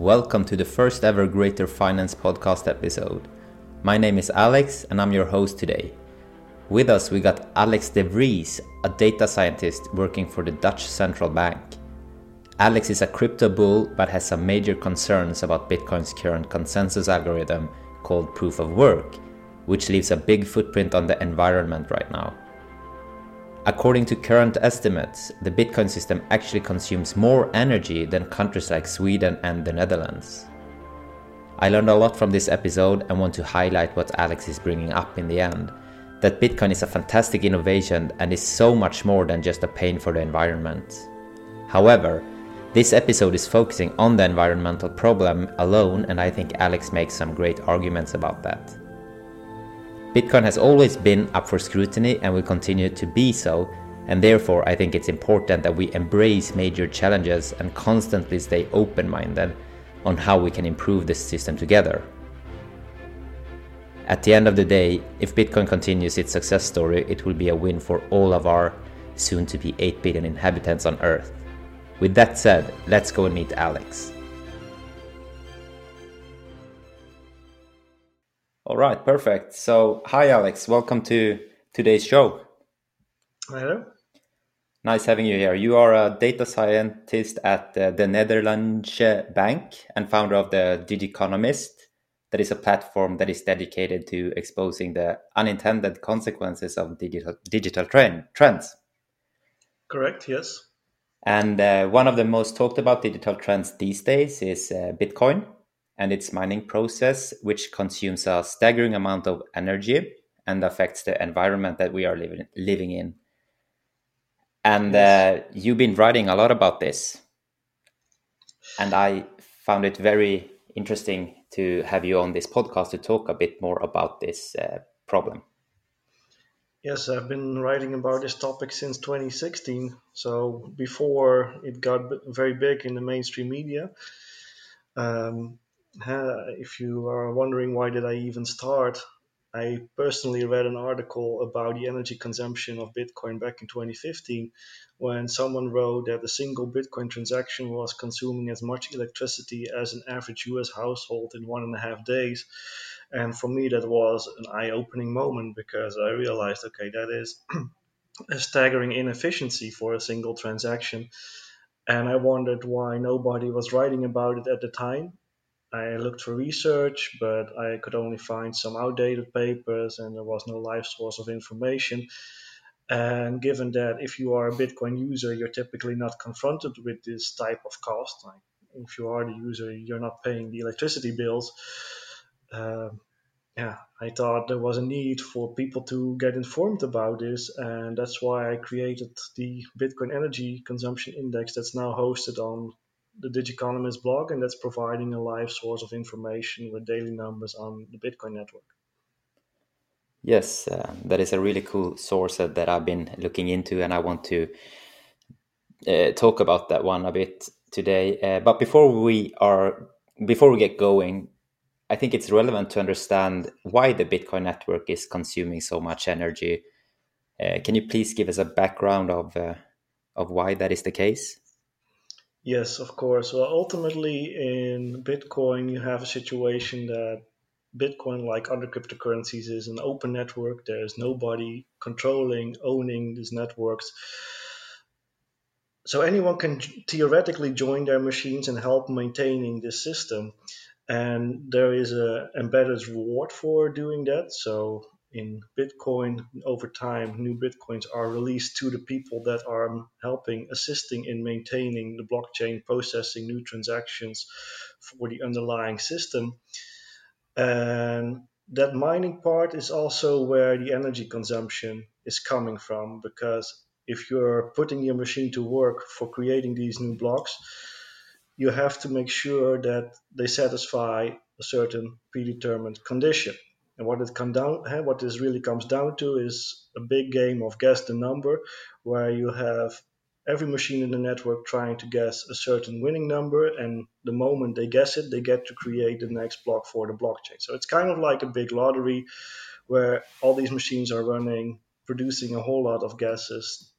Welcome to the first ever Greater Finance podcast episode. My name is Alex and I'm your host today. With us, we got Alex de Vries, a data scientist working for the Dutch Central Bank. Alex is a crypto bull but has some major concerns about Bitcoin's current consensus algorithm called proof of work, which leaves a big footprint on the environment right now. According to current estimates, the Bitcoin system actually consumes more energy than countries like Sweden and the Netherlands. I learned a lot from this episode and want to highlight what Alex is bringing up in the end that Bitcoin is a fantastic innovation and is so much more than just a pain for the environment. However, this episode is focusing on the environmental problem alone, and I think Alex makes some great arguments about that. Bitcoin has always been up for scrutiny and will continue to be so, and therefore I think it's important that we embrace major challenges and constantly stay open minded on how we can improve this system together. At the end of the day, if Bitcoin continues its success story, it will be a win for all of our soon to be 8 billion inhabitants on Earth. With that said, let's go and meet Alex. All right, perfect. So, hi Alex, welcome to today's show. Hello. Nice having you here. You are a data scientist at uh, the Netherlands Bank and founder of the Digiconomist that is a platform that is dedicated to exposing the unintended consequences of digital digital trend, trends. Correct. Yes. And uh, one of the most talked about digital trends these days is uh, Bitcoin and its mining process, which consumes a staggering amount of energy and affects the environment that we are living living in. And yes. uh, you've been writing a lot about this, and I found it very interesting to have you on this podcast to talk a bit more about this uh, problem. Yes, I've been writing about this topic since 2016. So before it got very big in the mainstream media. Um, if you are wondering why did I even start, I personally read an article about the energy consumption of Bitcoin back in 2015 when someone wrote that a single Bitcoin transaction was consuming as much electricity as an average US household in one and a half days. And for me, that was an eye opening moment because I realized okay, that is a staggering inefficiency for a single transaction. And I wondered why nobody was writing about it at the time I looked for research, but I could only find some outdated papers and there was no live source of information. And given that if you are a Bitcoin user, you're typically not confronted with this type of cost. Like if you are the user, you're not paying the electricity bills. Uh, yeah, I thought there was a need for people to get informed about this, and that's why I created the Bitcoin Energy Consumption Index that's now hosted on the Digiconomist blog, and that's providing a live source of information with daily numbers on the Bitcoin network. Yes, uh, that is a really cool source that I've been looking into, and I want to uh, talk about that one a bit today. Uh, but before we are, before we get going, I think it's relevant to understand why the Bitcoin network is consuming so much energy. Uh, can you please give us a background of uh, of why that is the case? Yes, of course. Well, ultimately, in Bitcoin, you have a situation that Bitcoin, like other cryptocurrencies, is an open network. There is nobody controlling, owning these networks. So anyone can theoretically join their machines and help maintaining this system. And there is a embedded reward for doing that. So in Bitcoin over time, new Bitcoins are released to the people that are helping, assisting in maintaining the blockchain, processing new transactions for the underlying system. And that mining part is also where the energy consumption is coming from because if you're putting your machine to work for creating these new blocks, you have to make sure that they satisfy a certain predetermined condition. And what it come down, eh, what this really comes down to is a big game of guess the number, where you have every machine in the network trying to guess a certain winning number, and the moment they guess it, they get to create the next block for the blockchain. So it's kind of like a big lottery, where all these machines are running, producing a whole lot of guesses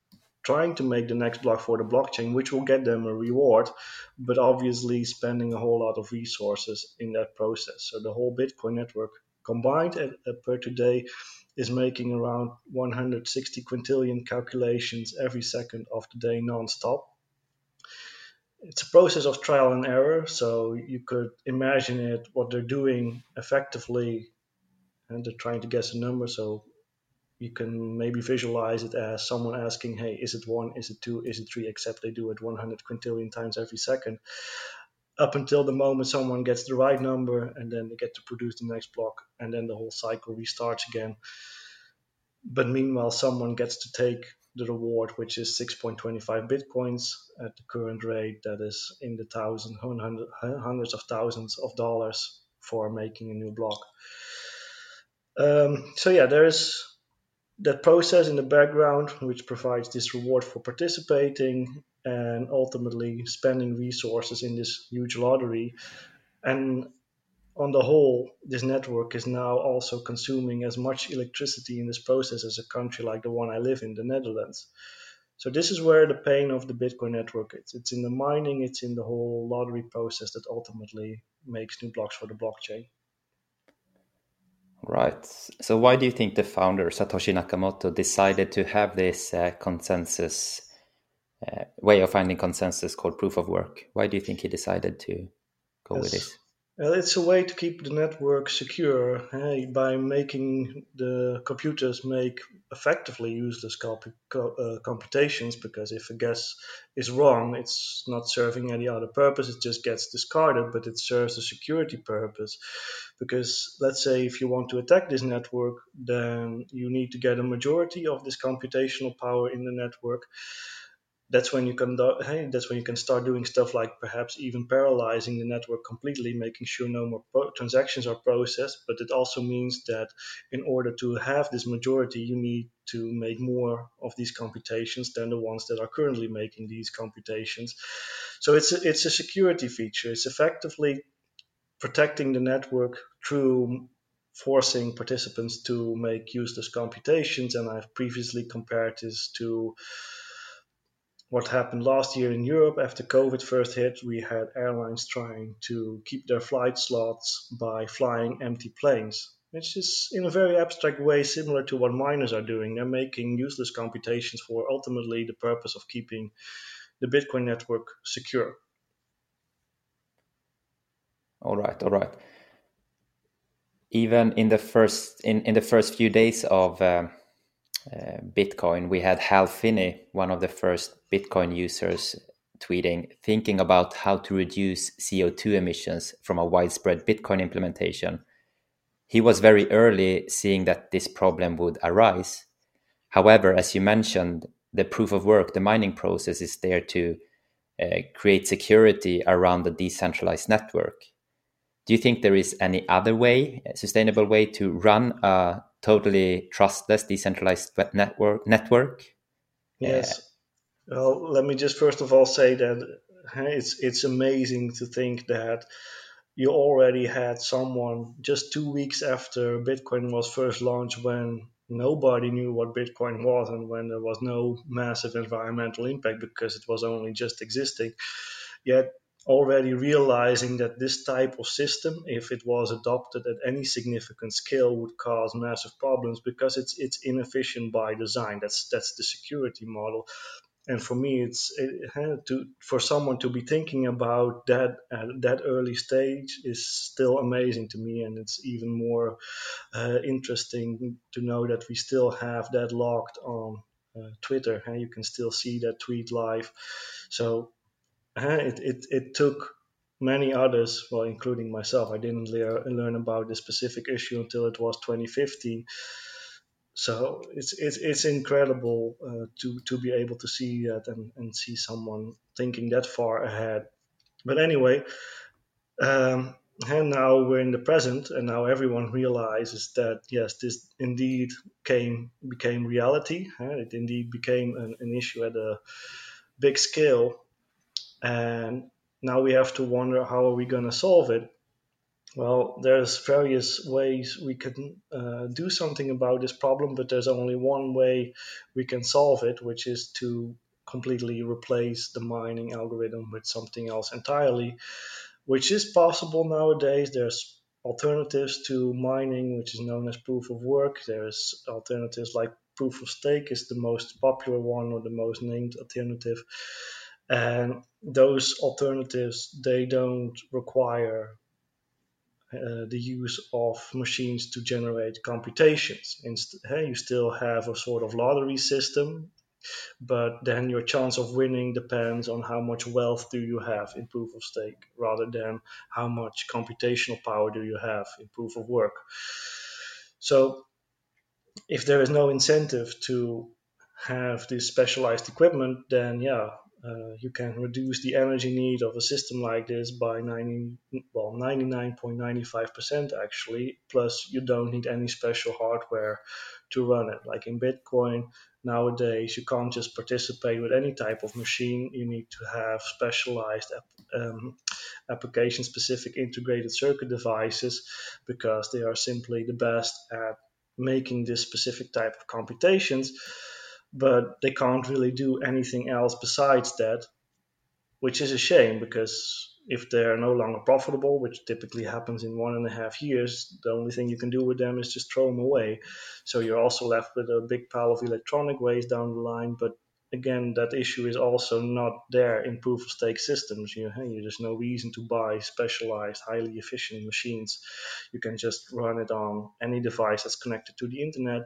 trying to make the next block for the blockchain, which will get them a reward, but obviously spending a whole lot of resources in that process. So the whole Bitcoin network combined per today is making around 160 quintillion calculations every second of the day non-stop. It's a process of trial and error, so you could imagine it what they're doing effectively, and they're trying to guess a number. So you can maybe visualize it as someone asking, "Hey, is it one? Is it two? Is it three?" Except they do it 100 quintillion times every second, up until the moment someone gets the right number, and then they get to produce the next block, and then the whole cycle restarts again. But meanwhile, someone gets to take the reward, which is 6.25 bitcoins at the current rate, that is in the thousands, hundreds of thousands of dollars for making a new block. Um, so yeah, there is that process in the background, which provides this reward for participating and ultimately spending resources in this huge lottery. And on the whole, this network is now also consuming as much electricity in this process as a country like the one I live in, the Netherlands. So this is where the pain of the Bitcoin network is. It's in the mining, it's in the whole lottery process that ultimately makes new blocks for the blockchain. Right. So, why do you think the founder Satoshi Nakamoto decided to have this uh, consensus uh, way of finding consensus called proof of work? Why do you think he decided to go yes. with this? Well, it's a way to keep the network secure by making the computers make effectively useless comp- uh, computations because if a guess is wrong, it's not serving any other purpose, it just gets discarded, but it serves a security purpose. Because let's say if you want to attack this network, then you need to get a majority of this computational power in the network that's when you can hey, that's when you can start doing stuff like perhaps even paralyzing the network completely, making sure no more pro- transactions are processed. But it also means that in order to have this majority, you need to make more of these computations than the ones that are currently making these computations. So it's a, it's a security feature. It's effectively protecting the network through forcing participants to make useless computations. And I've previously compared this to what happened last year in Europe after COVID first hit, we had airlines trying to keep their flight slots by flying empty planes, which is in a very abstract way similar to what miners are doing. They're making useless computations for ultimately the purpose of keeping the Bitcoin network secure. All right, all right. Even in the first in, in the first few days of uh, Bitcoin, we had Hal Finney, one of the first Bitcoin users, tweeting, thinking about how to reduce CO2 emissions from a widespread Bitcoin implementation. He was very early seeing that this problem would arise. However, as you mentioned, the proof of work, the mining process is there to uh, create security around the decentralized network. Do you think there is any other way, sustainable way to run a totally trustless decentralized network network. Yes. Uh, well let me just first of all say that it's it's amazing to think that you already had someone just two weeks after bitcoin was first launched when nobody knew what bitcoin was and when there was no massive environmental impact because it was only just existing. Yet already realizing that this type of system, if it was adopted at any significant scale, would cause massive problems because it's it's inefficient by design. That's that's the security model. And for me, it's it, to for someone to be thinking about that at that early stage is still amazing to me, and it's even more uh, interesting to know that we still have that locked on uh, Twitter, and you can still see that tweet live. So it, it, it took many others, well, including myself. I didn't le- learn about this specific issue until it was 2015. So it's it's, it's incredible uh, to to be able to see that and, and see someone thinking that far ahead. But anyway, um, and now we're in the present, and now everyone realizes that yes, this indeed came became reality. It indeed became an, an issue at a big scale, and now we have to wonder how are we going to solve it Well, there's various ways we can uh, do something about this problem, but there's only one way we can solve it, which is to completely replace the mining algorithm with something else entirely, which is possible nowadays. There's alternatives to mining, which is known as proof of work. There's alternatives like proof of stake is the most popular one or the most named alternative. And those alternatives, they don't require uh, the use of machines to generate computations. Inst- hey, you still have a sort of lottery system, but then your chance of winning depends on how much wealth do you have in proof of stake rather than how much computational power do you have in proof of work. So if there is no incentive to have this specialized equipment, then yeah, uh, you can reduce the energy need of a system like this by 90, well, 99.95% actually. Plus, you don't need any special hardware to run it. Like in Bitcoin, nowadays you can't just participate with any type of machine. You need to have specialized um, application specific integrated circuit devices because they are simply the best at making this specific type of computations but they can't really do anything else besides that, which is a shame because if they're no longer profitable, which typically happens in one and a half years, the only thing you can do with them is just throw them away. So you're also left with a big pile of electronic waste down the line. But again, that issue is also not there in proof of stake systems. You, there's no reason to buy specialized, highly efficient machines. You can just run it on any device that's connected to the internet,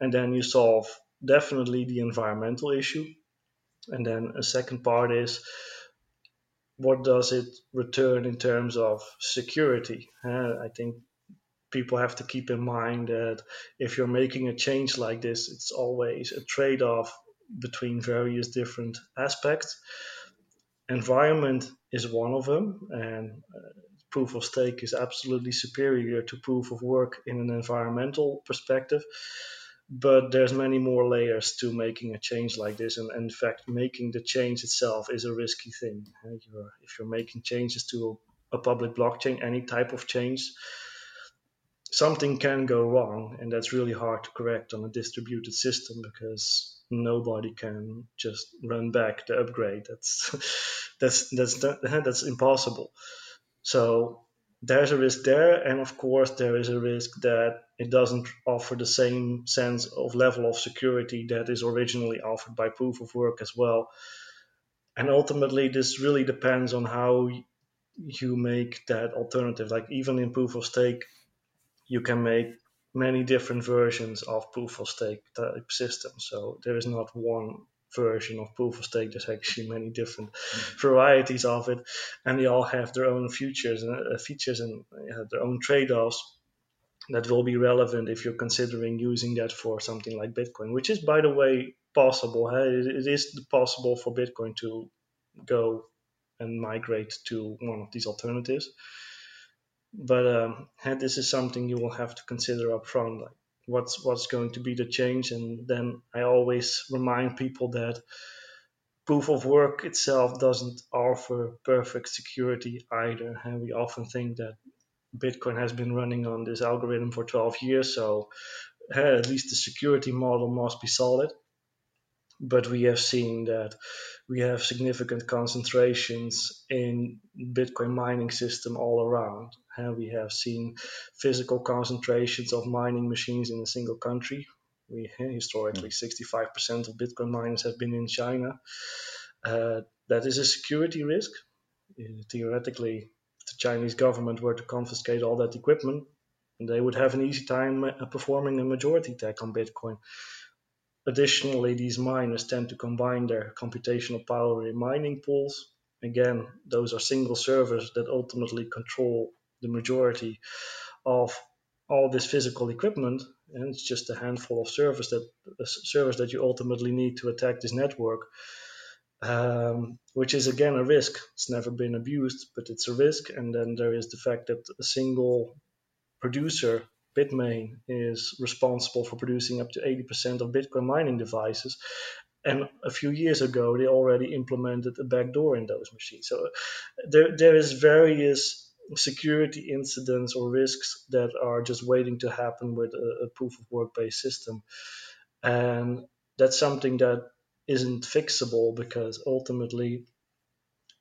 and then you solve definitely the environmental issue. And then a second part is what does it return in terms of security? Uh, I think people have to keep in mind that if you're making a change like this, it's always a trade off between various different aspects. Environment is one of them, and uh, proof of stake is absolutely superior to proof of work in an environmental perspective but there's many more layers to making a change like this. And, and in fact making the change itself is a risky thing you're, if you're making changes to a, public blockchain any type of change something can go wrong. And that's really hard to correct on a distributed system because nobody can just run back the upgrade. That's that's that's that's impossible. So there's a risk there and of course there is a risk that it doesn't offer the same sense of level of security that is originally offered by proof of work as well. And ultimately, this really depends on how you make that alternative. Like, even in proof of stake, you can make many different versions of proof of stake type systems. So, there is not one version of proof of stake. There's actually many different mm-hmm. varieties of it, and they all have their own features and uh, features and uh, their own trade-offs that will be relevant if you're considering using that for something like Bitcoin, which is, by the way, possible. It is possible for Bitcoin to go and migrate to one of these alternatives. But um, this is something you will have to consider up front, like what's what's going to be the change. And then I always remind people that proof of work itself doesn't offer perfect security either. And we often think that Bitcoin has been running on this algorithm for 12 years, so at least the security model must be solid. But we have seen that we have significant concentrations in Bitcoin mining system all around. And we have seen physical concentrations of mining machines in a single country. We historically 65% of Bitcoin miners have been in China. Uh, that is a security risk. Uh, theoretically, the Chinese government were to confiscate all that equipment, they would have an easy time uh, performing a majority attack on Bitcoin. Additionally, these miners tend to combine their computational power in mining pools. Again, those are single servers that ultimately control the majority of all this physical equipment, and it's just a handful of servers that uh, servers that you ultimately need to attack this network um, which is again a risk. It's never been abused, but it's a risk. And then there is the fact that a single producer, Bitmain, is responsible for producing up to 80% of Bitcoin mining devices. And a few years ago, they already implemented a backdoor in those machines. So there, there is various security incidents or risks that are just waiting to happen with a, a proof of work based system. And that's something that isn't fixable because ultimately,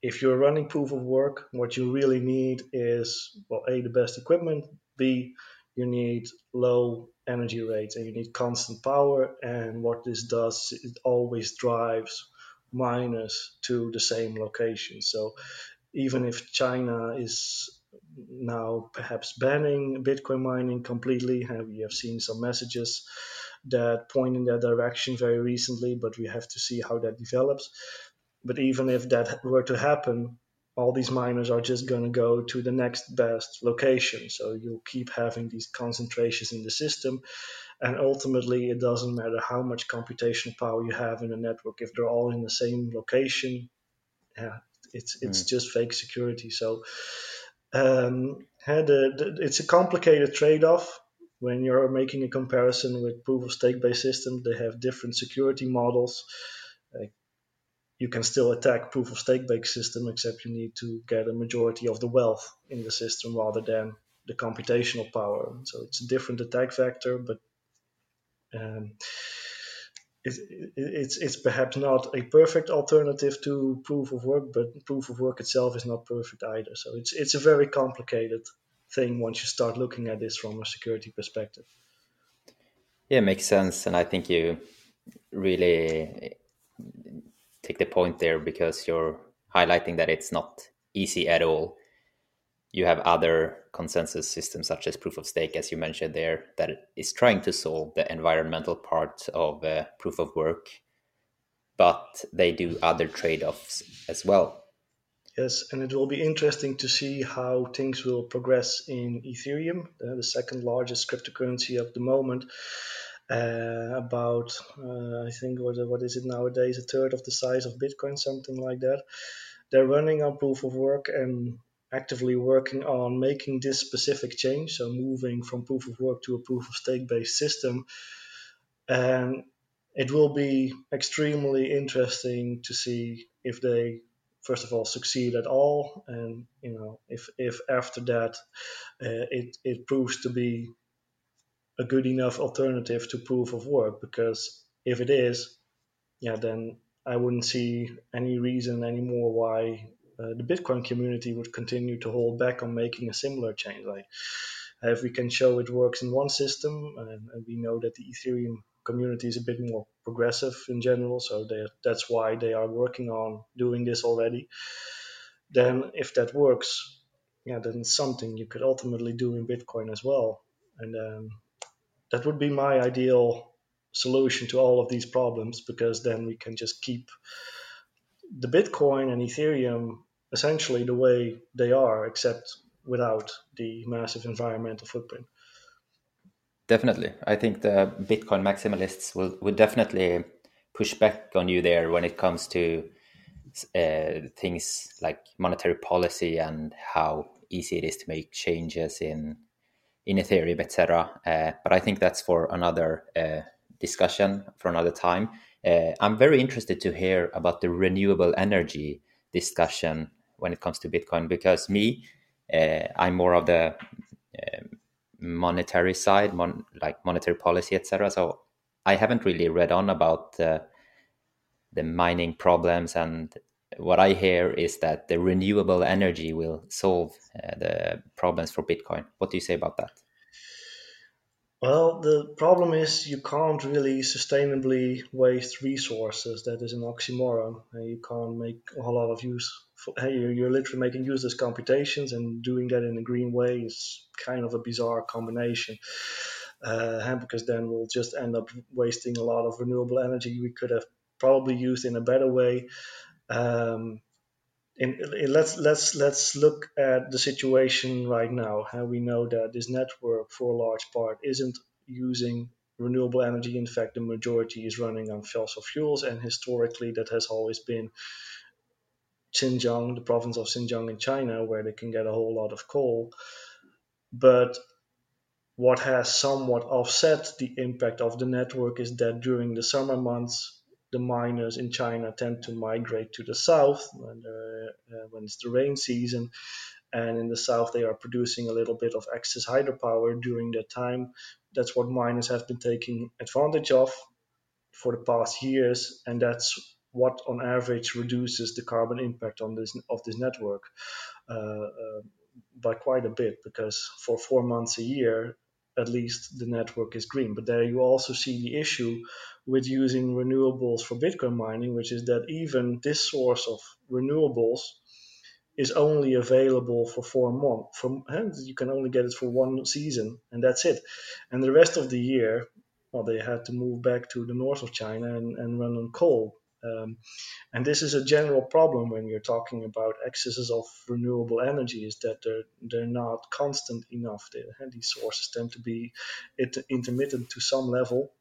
if you're running proof of work, what you really need is, well, A, the best equipment, B, you need low energy rates and you need constant power. And what this does, it always drives miners to the same location. So even if China is now perhaps banning Bitcoin mining completely, we have seen some messages that point in that direction very recently, but we have to see how that develops. But even if that were to happen, all these miners are just going to go to the next best location. So you'll keep having these concentrations in the system. And ultimately, it doesn't matter how much computational power you have in a network. If they're all in the same location, yeah, it's it's mm. just fake security. So um, the, the, it's a complicated trade-off when you're making a comparison with proof of stake based systems. They have different security models. You can still attack proof of stake based system, except you need to get a majority of the wealth in the system rather than the computational power. So it's a different attack vector, but um, it, it, it's it's perhaps not a perfect alternative to proof of work, but proof of work itself is not perfect either. So it's it's a very complicated thing once you start looking at this from a security perspective. Yeah, makes sense, and I think you really take the point there because you're highlighting that it's not easy at all. You have other consensus systems such as proof of stake, as you mentioned there, that is trying to solve the environmental part of uh, proof of work, but they do other trade offs as well. Yes, and it will be interesting to see how things will progress in Ethereum, the second largest cryptocurrency at the moment uh, about uh, I think what what is it nowadays a third of the size of Bitcoin, something like that. They're running on proof of work and actively working on making this specific change, so moving from proof of work to a proof of stake based system. And it will be extremely interesting to see if they first of all succeed at all and you know if if after that uh, it it proves to be a good enough alternative to proof of work because if it is, yeah, then I wouldn't see any reason anymore why uh, the Bitcoin community would continue to hold back on making a similar change. Like, if we can show it works in one system, and, and we know that the Ethereum community is a bit more progressive in general, so that's why they are working on doing this already. Then, if that works, yeah, then something you could ultimately do in Bitcoin as well. And um, that would be my ideal solution to all of these problems because then we can just keep the Bitcoin and Ethereum essentially the way they are, except without the massive environmental footprint. Definitely. I think the Bitcoin maximalists will, will definitely push back on you there when it comes to uh, things like monetary policy and how easy it is to make changes in in Ethereum, etc. Uh, but I think that's for another uh, discussion for another time. Uh, I'm very interested to hear about the renewable energy discussion when it comes to Bitcoin because me, uh, I'm more of the uh, monetary side, mon- like monetary policy, etc. So I haven't really read on about the mining problems and what I hear is that the renewable energy will solve uh, the problems for Bitcoin. What do you say about that? Well, the problem is you can't really sustainably waste resources. That is an oxymoron. You can't make a whole lot of use. For, you're literally making useless computations, and doing that in a green way is kind of a bizarre combination. Uh, because then we'll just end up wasting a lot of renewable energy we could have probably used in a better way. Um, in, in, let's let's let's look at the situation right now. How we know that this network, for a large part, isn't using renewable energy. In fact, the majority is running on fossil fuels, and historically, that has always been Xinjiang, the province of Xinjiang in China, where they can get a whole lot of coal. But what has somewhat offset the impact of the network is that during the summer months, the miners in China tend to migrate to the south when, uh, when it's the rain season, and in the south they are producing a little bit of excess hydropower during that time. That's what miners have been taking advantage of for the past years, and that's what on average reduces the carbon impact on this of this network uh, uh, by quite a bit. Because for four months a year at least the network is green. But there you also see the issue with using renewables for bitcoin mining which is that even this source of renewables is only available for four months from you can only get it for one season and that's it. And the rest of the year well they had to move back to the north of china and, and run on coal um, and this is a general problem when you're talking about excesses of renewable energy is that they're, they're not constant enough. They, these sources tend to be intermittent to some level,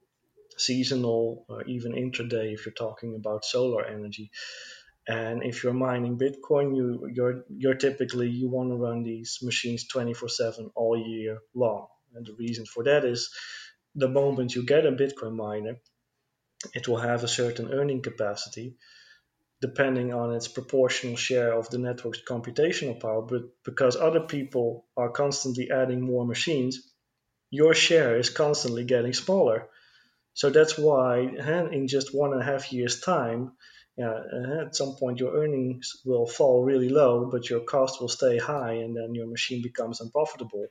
seasonal or even intraday if you're talking about solar energy. And if you're mining Bitcoin, you, you're, you're typically, you want to run these machines 24-7 all year long. And the reason for that is the moment you get a Bitcoin miner, it will have a certain earning capacity depending on its proportional share of the network's computational power. But because other people are constantly adding more machines, your share is constantly getting smaller. So that's why in just one and a half years' time, yeah, uh, at some point your earnings will fall really low, but your cost will stay high, and then your machine becomes unprofitable,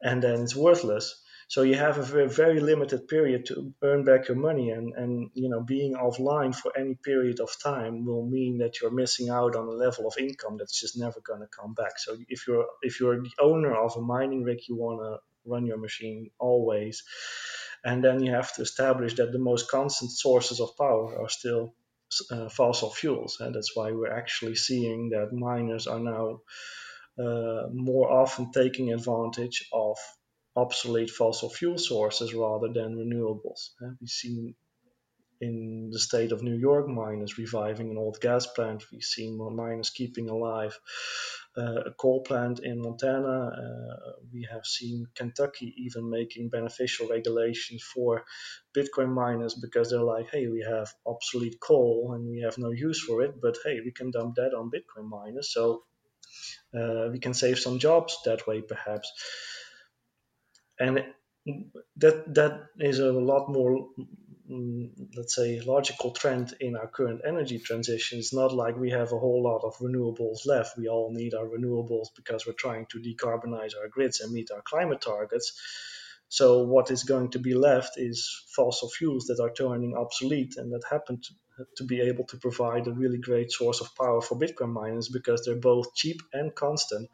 and then it's worthless. So you have a very, very limited period to earn back your money, and, and you know being offline for any period of time will mean that you're missing out on a level of income that's just never going to come back. So if you're if you're the owner of a mining rig, you want to run your machine always, and then you have to establish that the most constant sources of power are still uh, fossil fuels, and that's why we're actually seeing that miners are now uh, more often taking advantage of obsolete fossil fuel sources rather than renewables. we've seen in the state of New York miners reviving an old gas plant. We've seen miners keeping alive uh, a coal plant in Montana. Uh, we have seen Kentucky even making beneficial regulations for Bitcoin miners because they're like, hey, we have obsolete coal and we have no use for it, but hey, we can dump that on Bitcoin miners. So uh, we can save some jobs that way, perhaps and that that is a lot more mm, let's say logical trend in our current energy transition. It's not like we have a whole lot of renewables left. We all need our renewables because we're trying to decarbonize our grids and meet our climate targets. So what is going to be left is fossil fuels that are turning obsolete and that happen to, to be able to provide a really great source of power for bitcoin miners because they're both cheap and constant.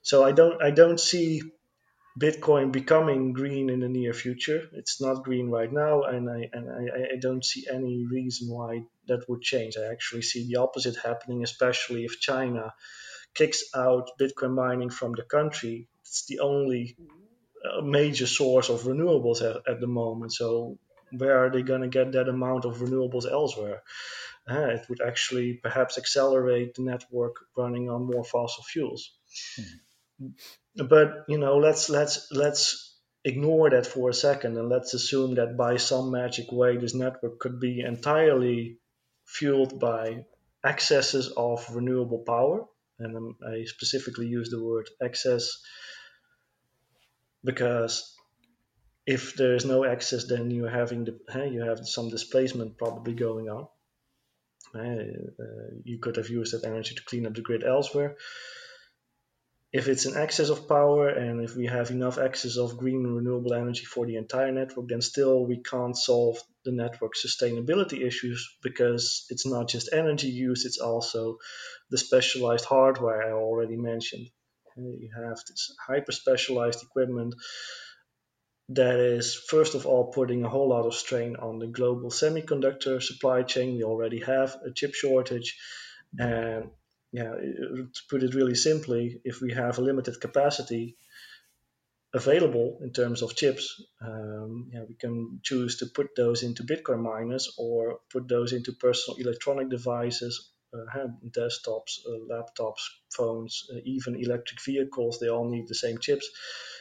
So i don't i don't see Bitcoin becoming green in the near future. It's not green right now, and I and I, I don't see any reason why that would change. I actually see the opposite happening, especially if China kicks out Bitcoin mining from the country. It's the only uh, major source of renewables at, at the moment. So where are they going to get that amount of renewables elsewhere? Uh, it would actually perhaps accelerate the network running on more fossil fuels. Mm-hmm but you know let's let's let's ignore that for a second and let's assume that by some magic way this network could be entirely fueled by excesses of renewable power. And i specifically use the word excess because if there is no excess then you're having the hey, you have some displacement probably going on. Uh, you could have used that energy to clean up the grid elsewhere if it's an excess of power and if we have enough excess of green renewable energy for the entire network, then still we can't solve the network sustainability issues because it's not just energy use, it's also the specialized hardware I already mentioned. Uh, you have this hyper specialized equipment that is, first of all, putting a whole lot of strain on the global semiconductor supply chain. We already have a chip shortage. And yeah, to put it really simply, if we have a limited capacity available in terms of chips, um, we can choose to put those into Bitcoin miners or put those into personal electronic devices, uh, desktops, uh, laptops, phones, uh, even electric vehicles. They all need the same chips,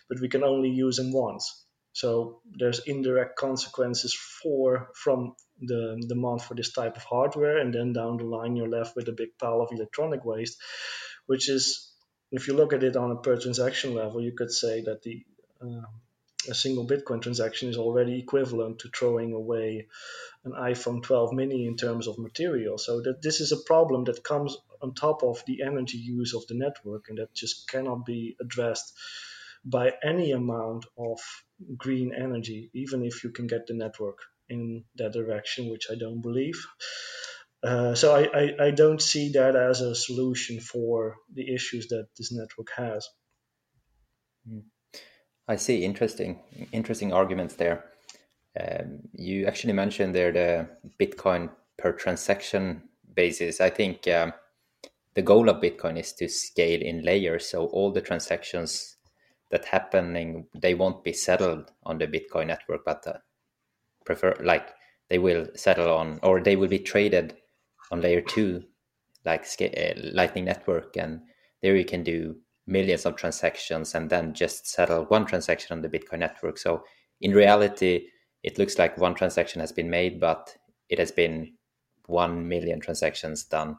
but we can only use them once. So there's indirect consequences for from the demand for this type of hardware, and then down the line you're left with a big pile of electronic waste, which is if you look at it on a per transaction level, you could say that the uh, a single Bitcoin transaction is already equivalent to throwing away an iPhone 12 mini in terms of material. So that this is a problem that comes on top of the energy use of the network and that just cannot be addressed by any amount of green energy, even if you can get the network in that direction, which I don't believe. Uh, so I, I, I, don't see that as a solution for the issues that this network has. Hmm. I see. Interesting, interesting arguments there. Um, you actually mentioned there the Bitcoin per transaction basis. I think um, the goal of Bitcoin is to scale in layers, so all the transactions that happening they won't be settled on the Bitcoin network, but uh, prefer like they will settle on or they will be traded on layer two, like uh, Lightning Network, and there you can do millions of transactions and then just settle one transaction on the Bitcoin network. So in reality, it looks like one transaction has been made, but it has been one million transactions done.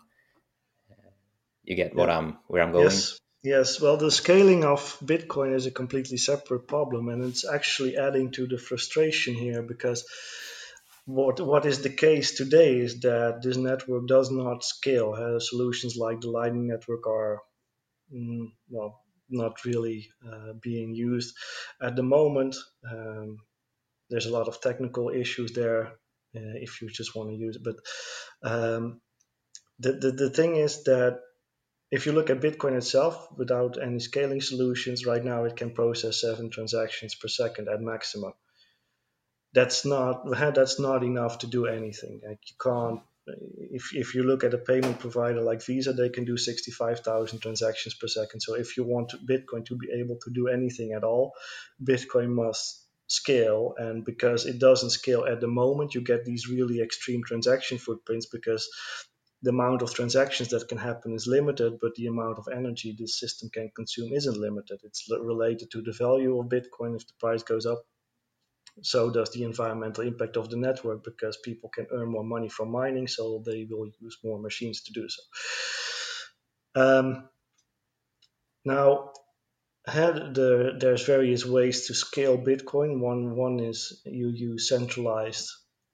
You get what. I'm where I'm going. Yes. Yes, well, the scaling of Bitcoin is a completely separate problem, and it's actually adding to the frustration here because what what is the case today is that this network does not scale. Uh, solutions like the Lightning Network are mm, well not really uh, being used at the moment. Um, there's a lot of technical issues there uh, if you just want to use it. But um, the, the the thing is that if you look at Bitcoin itself, without any scaling solutions, right now it can process seven transactions per second at maximum. That's not that's not enough to do anything. You can't. If, if you look at a payment provider like Visa, they can do 65,000 transactions per second. So if you want Bitcoin to be able to do anything at all, Bitcoin must scale. And because it doesn't scale at the moment, you get these really extreme transaction footprints because the amount of transactions that can happen is limited, but the amount of energy this system can consume isn't limited. It's related to the value of Bitcoin. If the price goes up, so does the environmental impact of the network because people can earn more money from mining, so they will use more machines to do so. Um, now, the, there's various ways to scale Bitcoin. One one is you use centralized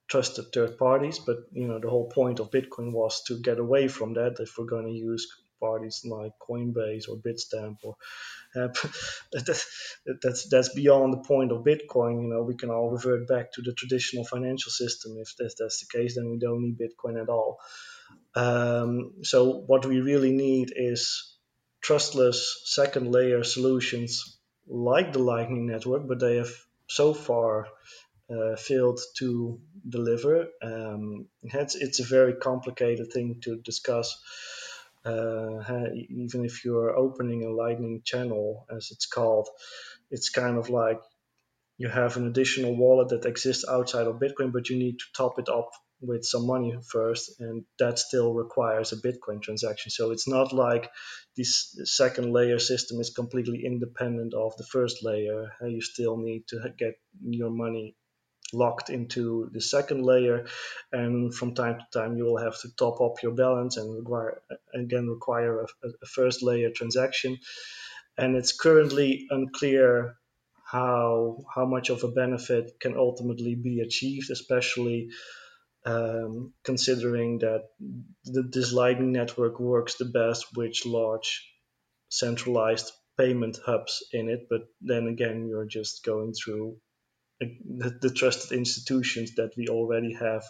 trusted third parties, but you know the whole point of Bitcoin was to get away from that. If we're going to use parties like Coinbase or Bitstamp, or uh, that's that's beyond the point of Bitcoin. You know, we can all revert back to the traditional financial system. If that's, that's the case, then we don't need Bitcoin at all. Um, so what we really need is trustless second layer solutions like the Lightning Network, but they have so far uh, failed to deliver. Um, it's, it's a very complicated thing to discuss. Uh, even if you're opening a Lightning channel, as it's called, it's kind of like you have an additional wallet that exists outside of Bitcoin, but you need to top it up with some money first, and that still requires a Bitcoin transaction. So it's not like this second layer system is completely independent of the first layer. You still need to get your money locked into the second layer and from time to time you will have to top up your balance and require again require a, a first layer transaction. And it's currently unclear how how much of a benefit can ultimately be achieved especially um, considering that the, this lightning network works the best with large centralized payment hubs in it but then again you're just going through the, the trusted institutions that we already have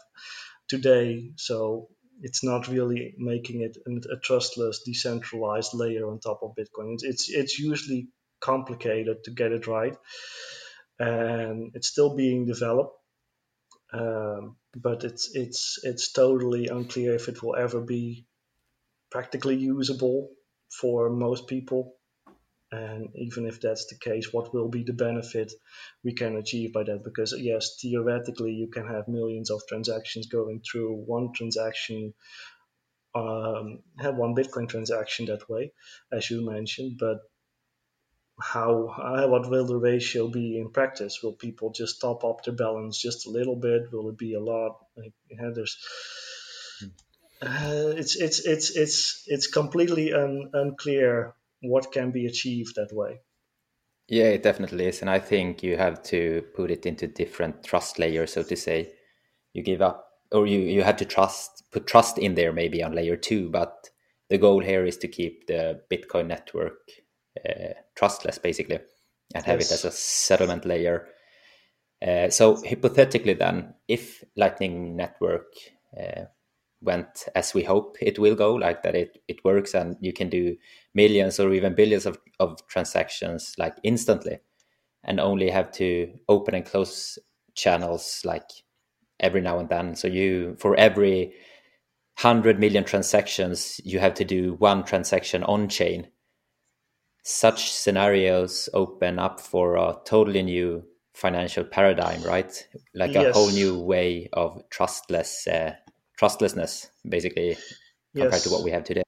today. So it's not really making it a trustless, decentralized layer on top of Bitcoin. It's, it's, it's usually complicated to get it right, and it's still being developed. Um, but it's it's it's totally unclear if it will ever be practically usable for most people and even if that's the case what will be the benefit we can achieve by that? Because yes theoretically you can have millions of transactions going through one transaction um, have one bitcoin transaction that way as you mentioned but how uh, what will the ratio be in practice? Will people just top up their balance just a little bit? Will it be a lot? Like, yeah, there's hmm. uh, it's it's it's it's it's completely un, unclear what can be achieved that way. Yeah, it definitely is. And I think you have to put it into different trust layers, so to say. You give up or you, you have to trust put trust in there maybe on layer two, but the goal here is to keep the Bitcoin network uh, trustless basically and have yes. it as a settlement layer. Uh, so hypothetically then, if Lightning Network uh, went as we hope it will go, like that it, it works and you can do millions or even billions of, of transactions like instantly and only have to open and close channels like every now and then. So you for every 100 million transactions, you have to do one transaction on chain. Such scenarios open up for a totally new financial paradigm, right? Like yes. a whole new way of trustless uh, trustlessness, basically, compared yes. to what we have today.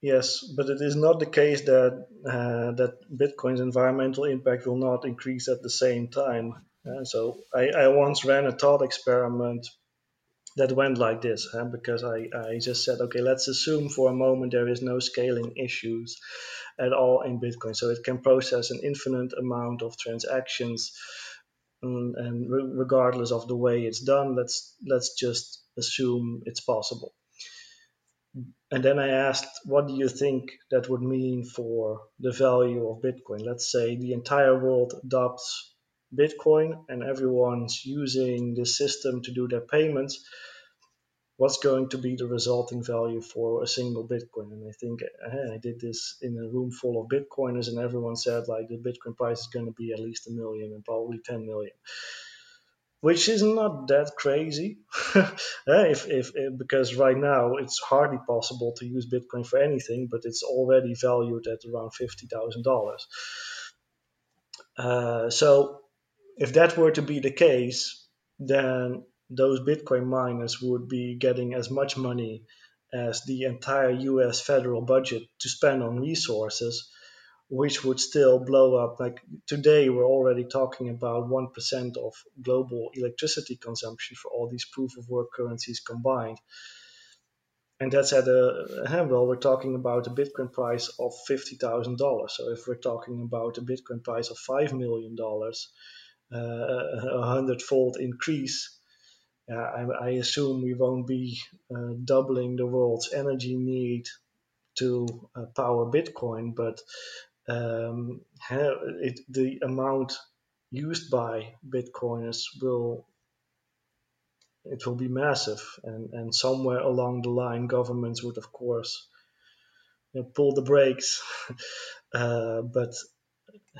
Yes, but it is not the case that uh, that Bitcoin's environmental impact will not increase at the same time. Uh, so I, I, once ran a thought experiment that went like this, huh? because I, I just said, okay, let's assume for a moment there is no scaling issues at all in Bitcoin. So it can process an infinite amount of transactions and, and re- regardless of the way it's done, let's let's just assume it's possible. And then I asked, what do you think that would mean for the value of Bitcoin? Let's say the entire world adopts Bitcoin and everyone's using this system to do their payments what's going to be the resulting value for a single Bitcoin. And I think eh, I did this in a room full of Bitcoiners, and everyone said like the Bitcoin price is going to be at least a million and probably 10 million. Which is not that crazy, eh, if, if, if, because right now it's hardly possible to use Bitcoin for anything, but it's already valued at around fifty thousand dollars. Uh, so, if that were to be the case, then those Bitcoin miners would be getting as much money as the entire US federal budget to spend on resources, which would still blow up. Like today, we're already talking about 1% of global electricity consumption for all these proof of work currencies combined. And that's at a, well, we're talking about a Bitcoin price of $50,000. So if we're talking about a Bitcoin price of $5 million, uh, a hundredfold increase I, I, assume we won't be uh, doubling the world's energy need to uh, power Bitcoin, but um, it, the amount used by Bitcoiners will it will be massive, and and somewhere along the line, governments would of course you know, pull the brakes, uh, but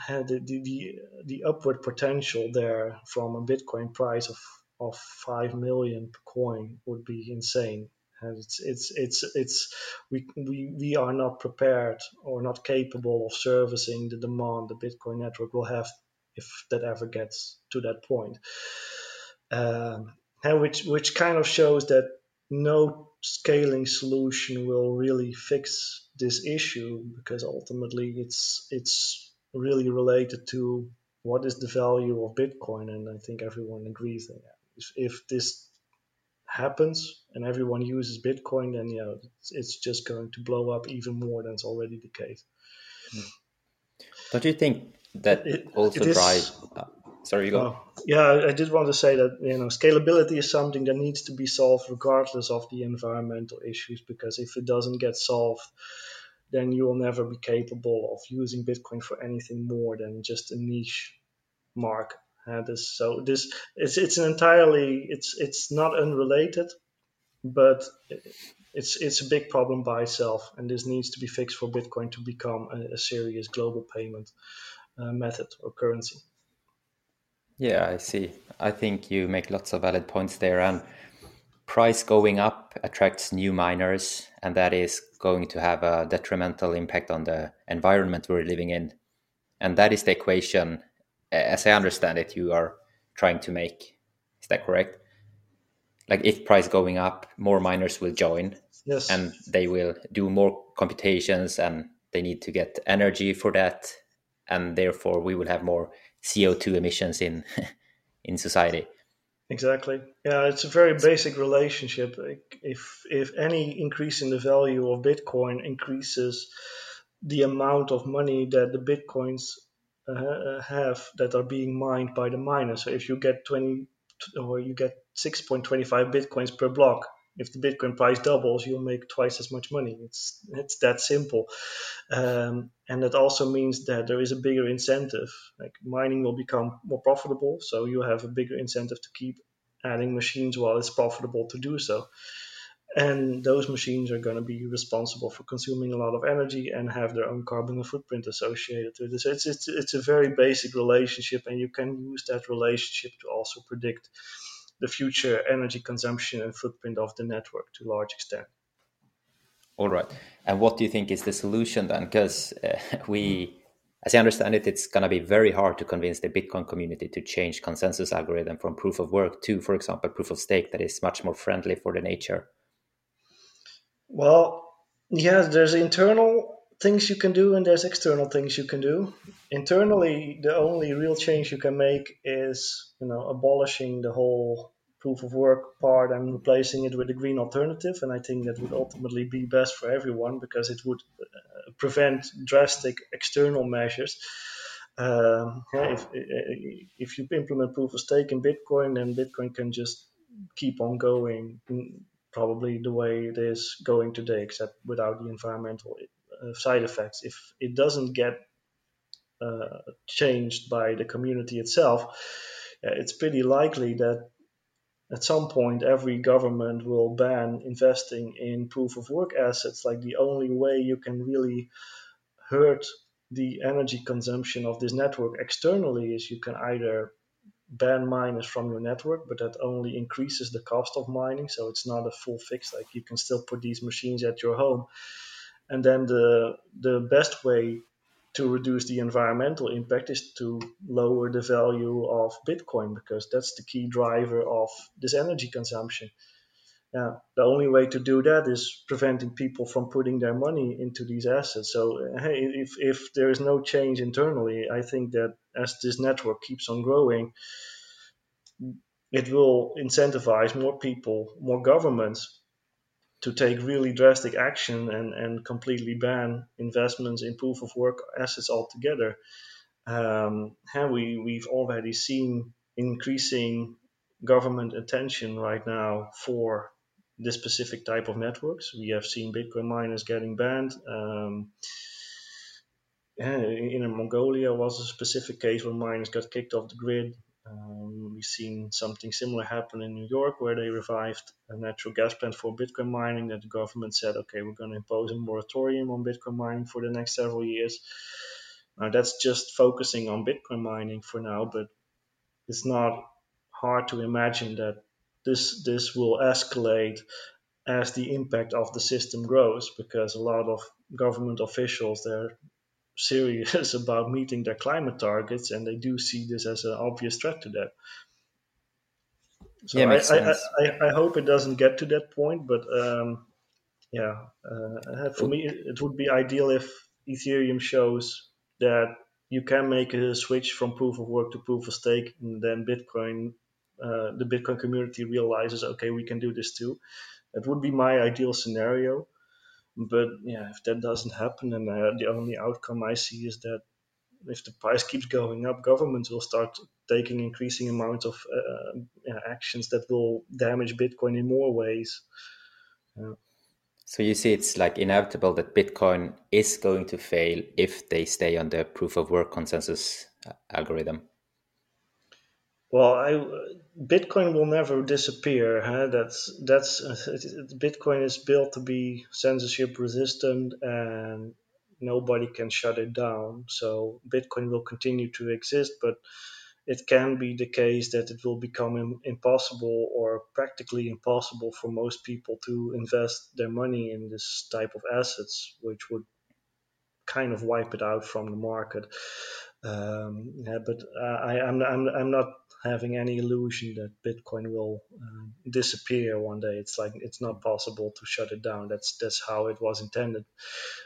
the, the the upward potential there from a Bitcoin price of of five million per coin would be insane. And it's it's it's it's we, we we are not prepared or not capable of servicing the demand the Bitcoin network will have if that ever gets to that point. Um, and which which kind of shows that no scaling solution will really fix this issue because ultimately it's it's really related to what is the value of Bitcoin, and I think everyone agrees in that if, if this happens and everyone uses Bitcoin, then yeah, it's, it's, just going to blow up even more than it's already the case. Hmm. Don't you think that it, also it drives? Uh, sorry, you go. Uh, yeah, I did want to say that you know scalability is something that needs to be solved regardless of the environmental issues because if it doesn't get solved, then you will never be capable of using Bitcoin for anything more than just a niche market. Uh, this so this it's it's an entirely it's it's not unrelated, but it's it's a big problem by itself, and this needs to be fixed for Bitcoin to become a, a serious global payment uh, method or currency. Yeah, I see. I think you make lots of valid points there, and price going up attracts new miners, and that is going to have a detrimental impact on the environment we're living in, and that is the equation as I understand it, you are trying to make. Is that correct? Like if price going up, more miners will join. Yes. And they will do more computations and they need to get energy for that. And therefore we will have more CO2 emissions in in society. Exactly. Yeah, it's a very basic relationship. If if any increase in the value of Bitcoin increases the amount of money that the bitcoins uh, have that are being mined by the miners. So if you get 20 or you get 6.25 bitcoins per block, if the Bitcoin price doubles, you'll make twice as much money. It's it's that simple, um, and that also means that there is a bigger incentive. Like mining will become more profitable, so you have a bigger incentive to keep adding machines while it's profitable to do so. And those machines are going to be responsible for consuming a lot of energy and have their own carbon footprint associated with it. So it's, it's, it's a very basic relationship, and you can use that relationship to also predict the future energy consumption and footprint of the network to a large extent. All right. And what do you think is the solution then? Because uh, we, as I understand it, it's going to be very hard to convince the Bitcoin community to change consensus algorithm from proof of work to, for example, proof of stake that is much more friendly for the nature. Well, yeah, there's internal things you can do and there's external things you can do. Internally, the only real change you can make is, you know, abolishing the whole proof of work part and replacing it with a green alternative. And I think that would ultimately be best for everyone because it would uh, prevent drastic external measures. Um, if, if you implement proof of stake in Bitcoin, then Bitcoin can just keep on going probably the way it is going today, except without the environmental uh, side effects. If it doesn't get uh, changed by the community itself, uh, it's pretty likely that at some point every government will ban investing in proof of work assets. Like the only way you can really hurt the energy consumption of this network externally is you can either ban miners from your network, but that only increases the cost of mining. So it's not a full fix. Like you can still put these machines at your home. And then the the best way to reduce the environmental impact is to lower the value of Bitcoin because that's the key driver of this energy consumption. Yeah, the only way to do that is preventing people from putting their money into these assets. So, hey, if, if there is no change internally, I think that as this network keeps on growing, it will incentivize more people, more governments to take really drastic action and, and completely ban investments in proof of work assets altogether. Um, we, we've already seen increasing government attention right now for this specific type of networks. We have seen Bitcoin miners getting banned. Um, in Mongolia was a specific case where miners got kicked off the grid. Um, we've seen something similar happen in New York where they revived a natural gas plant for Bitcoin mining that the government said, okay, we're going to impose a moratorium on Bitcoin mining for the next several years. Now, that's just focusing on Bitcoin mining for now, but it's not hard to imagine that this this will escalate as the impact of the system grows because a lot of government officials they're serious about meeting their climate targets and they do see this as an obvious threat to that so yeah, I, I, I, I, hope it doesn't get to that point but um, yeah uh, for me it would be ideal if ethereum shows that you can make a switch from proof of work to proof of stake and then bitcoin uh, the Bitcoin community realizes, okay, we can do this too. That would be my ideal scenario. But yeah, if that doesn't happen, and uh, the only outcome I see is that if the price keeps going up, governments will start taking increasing amounts of uh, actions that will damage Bitcoin in more ways. So you see, it's like inevitable that Bitcoin is going to fail if they stay on the proof of work consensus uh, algorithm. Well, I, Bitcoin will never disappear. Huh? That's that's Bitcoin is built to be censorship resistant, and nobody can shut it down. So Bitcoin will continue to exist, but it can be the case that it will become impossible or practically impossible for most people to invest their money in this type of assets, which would kind of wipe it out from the market. Um, yeah, but uh, I, I'm, I'm, I'm not having any illusion that Bitcoin will uh, disappear one day. It's like it's not possible to shut it down. That's that's how it was intended.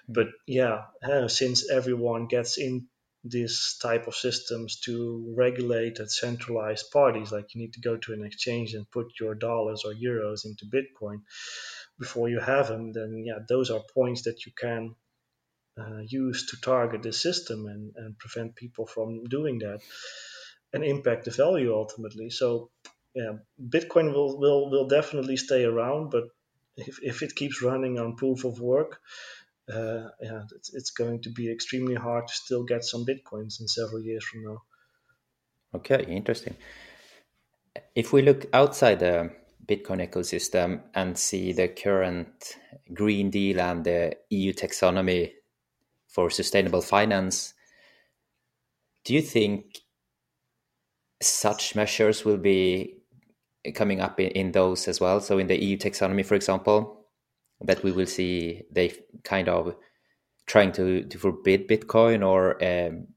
But yeah, uh, since everyone gets in this type of systems to regulate at centralized parties, like you need to go to an exchange and put your dollars or euros into Bitcoin before you have them, then yeah, those are points that you can uh, used to target the system and, and prevent people from doing that and impact the value ultimately. So, yeah, Bitcoin will, will, will definitely stay around, but if, if it keeps running on proof of work, uh, yeah, it's, it's going to be extremely hard to still get some Bitcoins in several years from now. Okay, interesting. If we look outside the Bitcoin ecosystem and see the current Green Deal and the EU taxonomy for sustainable finance, do you think such measures will be coming up in, in those as well? So, in the EU taxonomy, for example, that we will see they kind of trying to, to forbid Bitcoin or um,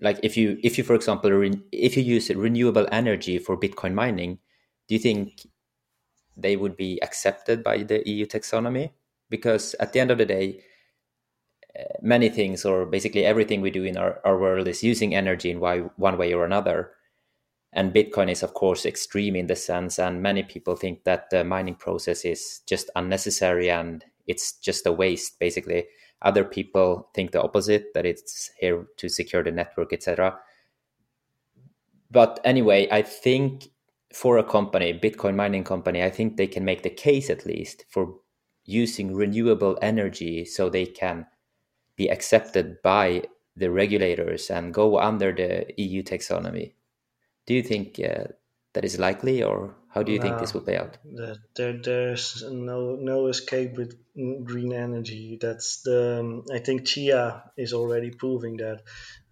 like if you if you for example if you use renewable energy for Bitcoin mining, do you think they would be accepted by the EU taxonomy? Because at the end of the day, uh, many things or basically everything we do in our, our world is using energy in why, one way or another. And Bitcoin is, of course, extreme in the sense, and many people think that the mining process is just unnecessary and it's just a waste, basically. Other people think the opposite, that it's here to secure the network, etc. But anyway, I think for a company, Bitcoin mining company, I think they can make the case at least for using renewable energy so they can be accepted by the regulators and go under the EU taxonomy. Do you think uh, that is likely, or how do you no, think this will play out? There, there's no no escape with green energy. That's the um, I think Chia is already proving that.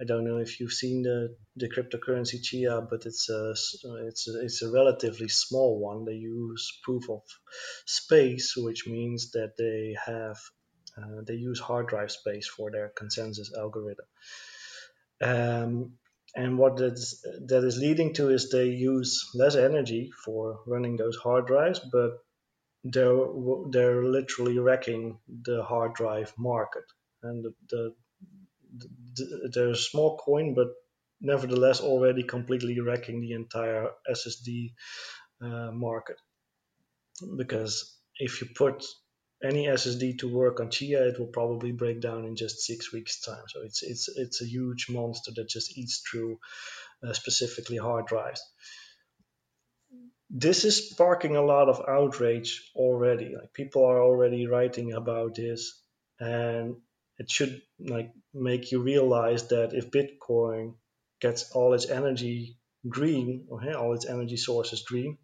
I don't know if you've seen the, the cryptocurrency Chia, but it's a it's a, it's a relatively small one. They use proof of space, which means that they have uh, they use hard drive space for their consensus algorithm. Um, and what that is, that is leading to is they use less energy for running those hard drives, but they're they're literally wrecking the hard drive market. And the, the, the they're a small coin, but nevertheless already completely wrecking the entire SSD uh, market. Because if you put any SSD to work on Chia, it will probably break down in just six weeks' time. So it's it's it's a huge monster that just eats through uh, specifically hard drives. This is sparking a lot of outrage already. Like people are already writing about this, and it should like make you realize that if Bitcoin gets all its energy green or all its energy sources green,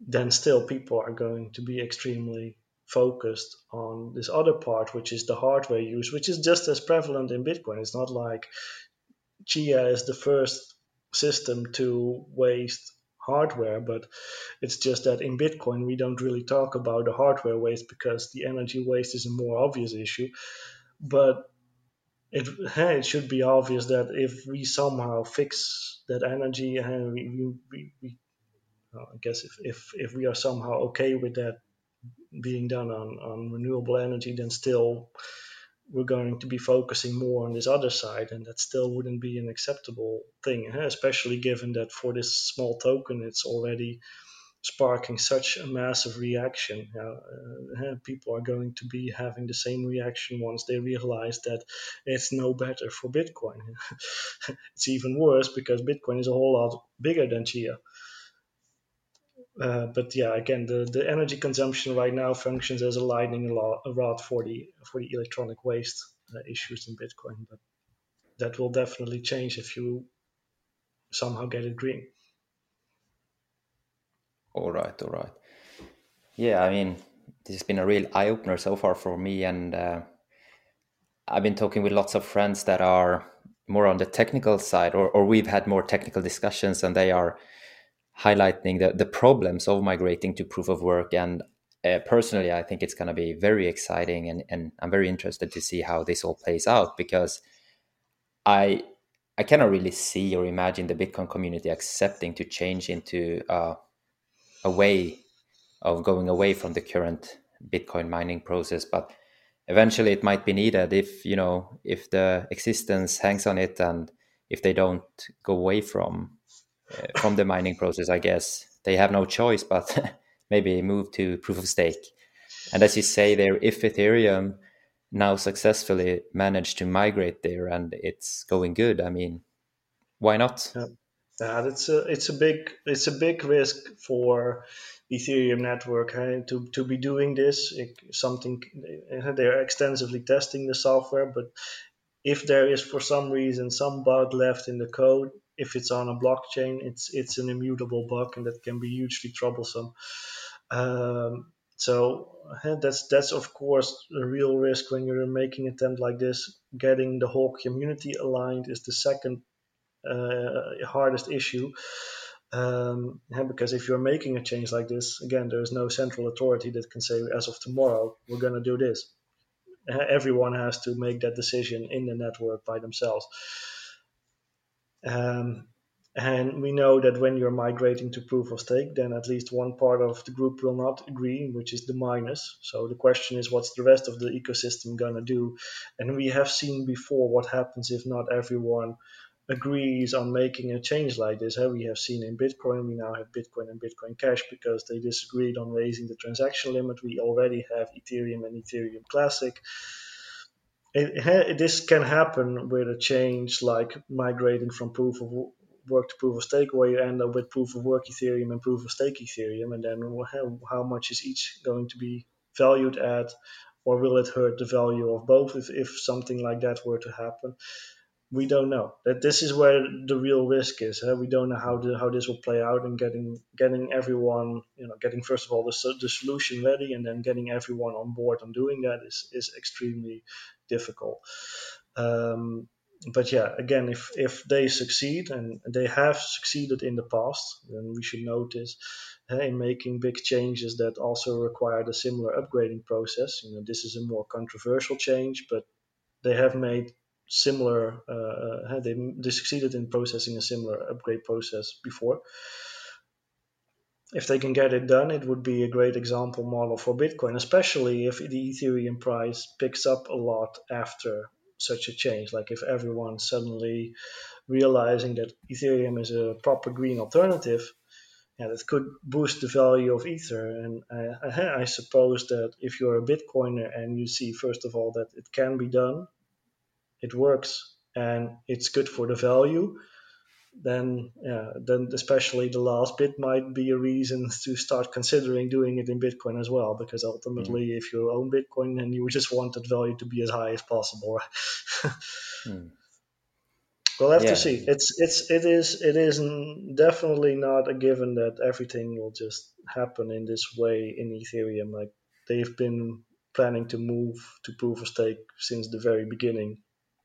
then still people are going to be extremely focused on this other part, which is the hardware use, which is just as prevalent in Bitcoin. It's not like Chia is the first system to waste hardware, but it's just that in Bitcoin we don't really talk about the hardware waste because the energy waste is a more obvious issue. But it, it should be obvious that if we somehow fix that energy and we, we, we I guess if, if, if we are somehow okay with that being done on, on renewable energy, then still we're going to be focusing more on this other side, and that still wouldn't be an acceptable thing, especially given that for this small token, it's already sparking such a massive reaction. Uh, people are going to be having the same reaction once they realize that it's no better for Bitcoin. it's even worse because Bitcoin is a whole lot bigger than Chia. Uh, but yeah, again, the, the energy consumption right now functions as a lightning rod for the for the electronic waste uh, issues in Bitcoin. But that will definitely change if you somehow get it green. All right, all right. Yeah, I mean, this has been a real eye opener so far for me, and uh, I've been talking with lots of friends that are more on the technical side, or or we've had more technical discussions, and they are highlighting the, the problems of migrating to proof of work. And uh, personally, I think it's going to be very exciting, and, and I'm very interested to see how this all plays out because I I cannot really see or imagine the Bitcoin community accepting to change into uh, a way of going away from the current Bitcoin mining process, but eventually it might be needed if you know if the existence hangs on it and if they don't go away from Uh, from the mining process, I guess they have no choice but maybe move to proof of stake. And as you say there, if Ethereum now successfully managed to migrate there and it's going good. I mean, why not? Yeah, yeah it's a it's a big it's a big risk for Ethereum network hey, to to be doing this. It, something they're extensively testing the software, but if there is for some reason some bug left in the code, if it's on a blockchain, it's it's an immutable bug and that can be hugely troublesome. Um, so that's that's of course a real risk when you're making an attempt like this. Getting the whole community aligned is the second uh, hardest issue. Um, because if you're making a change like this, again, there is no central authority that can say, as of tomorrow, we're going to do this. Everyone has to make that decision in the network by themselves. Um, and we know that when you're migrating to proof of stake, then at least one part of the group will not agree, which is the miners. So the question is, what's the rest of the ecosystem going to do? And we have seen before what happens if not everyone agrees on making a change like this. We have seen in Bitcoin, we now have Bitcoin and Bitcoin Cash because they disagreed on raising the transaction limit. We already have Ethereum and Ethereum Classic. It, this can happen with a change like migrating from proof of work to proof of stake, where you end up with proof of work Ethereum and proof of stake Ethereum, and then how, how much is each going to be valued at, or will it hurt the value of both if, if something like that were to happen? We don't know. That this is where the real risk is. Huh? We don't know how the, how this will play out, and getting getting everyone, you know, getting first of all the, the solution ready, and then getting everyone on board on doing that is is extremely difficult. Um, but yeah, again, if if they succeed, and they have succeeded in the past, then we should notice in making big changes that also required a similar upgrading process. You know, this is a more controversial change, but they have made similar. Uh, uh, they they succeeded in processing a similar upgrade process before. If they can get it done, it would be a great example model for Bitcoin, especially if the Ethereum price picks up a lot after such a change. Like if everyone suddenly realizing that Ethereum is a proper green alternative, yeah, that could boost the value of Ether. And I, I, suppose that if you're a Bitcoiner and you see, first of all, that it can be done, it works and it's good for the value, then yeah, then especially the last bit might be a reason to start considering doing it in Bitcoin as well. Because ultimately, mm. if you own Bitcoin, and you just want that value to be as high as possible. mm. We'll have yeah. to see. It's it's it is it is definitely not a given that everything will just happen in this way in Ethereum. Like they've been planning to move to proof of stake since the very beginning.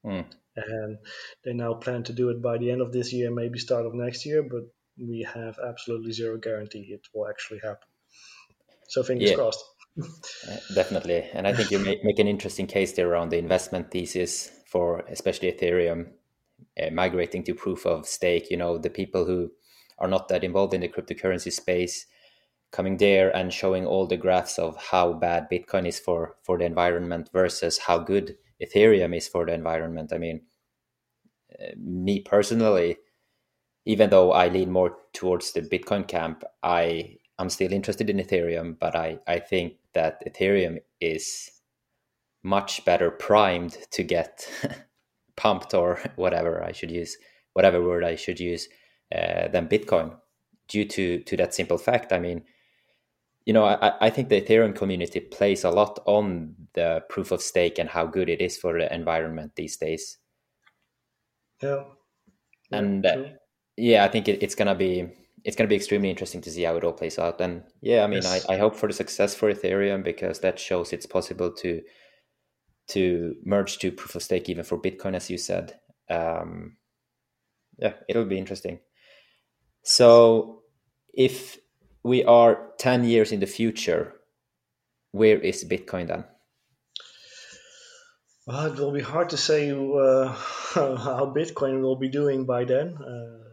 Mm. And they now plan to do it by the end of this year, maybe start of next year, but we have absolutely zero guarantee it will actually happen. So fingers yeah. crossed. uh, definitely. And I think you make, make an interesting case there around the investment thesis for especially Ethereum uh, migrating to proof of stake. You know, the people who are not that involved in the cryptocurrency space coming there and showing all the graphs of how bad Bitcoin is for for the environment versus how good Ethereum is for the environment. I mean, uh, me personally, even though I lean more towards the Bitcoin camp, I I'm still interested in Ethereum, but I I think that Ethereum is much better primed to get pumped or whatever I should use, whatever word I should use, uh, than Bitcoin, due to to that simple fact. I mean, you know, I, I think the Ethereum community plays a lot on the proof of stake and how good it is for the environment these days. Yeah. and uh, yeah, I think it, it's gonna be it's gonna be extremely interesting to see how it all plays out. And yeah, I mean, yes. I, I hope for the success for Ethereum because that shows it's possible to to merge to proof of stake even for Bitcoin, as you said. Um, yeah, it'll be interesting. So if we are 10 years in the future, where is Bitcoin then? Well, it will be hard to say uh, how Bitcoin will be doing by then, uh,